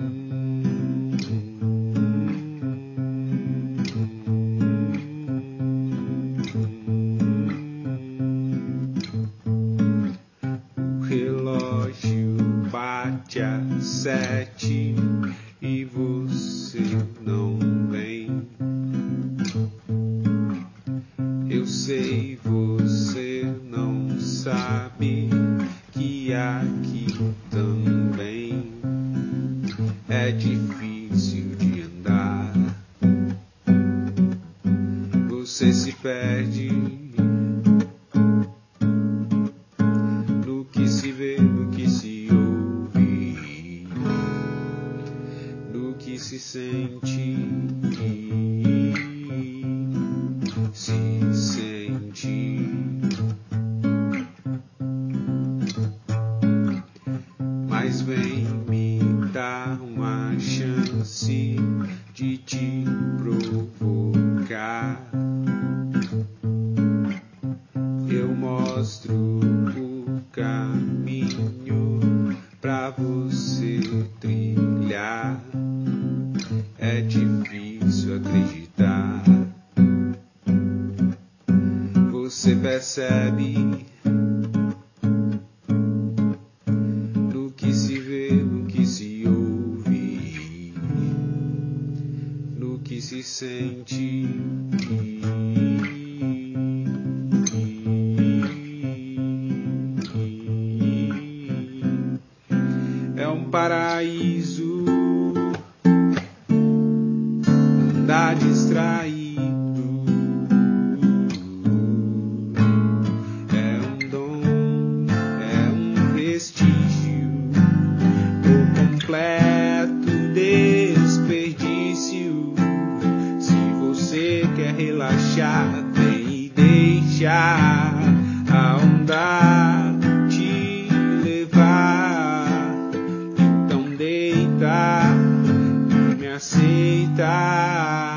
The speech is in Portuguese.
O relógio bate às sete e você não vem. Eu sei, você não sabe é difícil de andar. Você se perde no que se vê, no que se ouve, no que se sente, se sente. De te provocar. Eu mostro o caminho pra você trilhar. É difícil acreditar. Você percebe se sente. É um paraíso andar distraído. É um dom, é um vestígio, o completo relaxar, vem e deixa a onda te levar. Então deita e me aceita.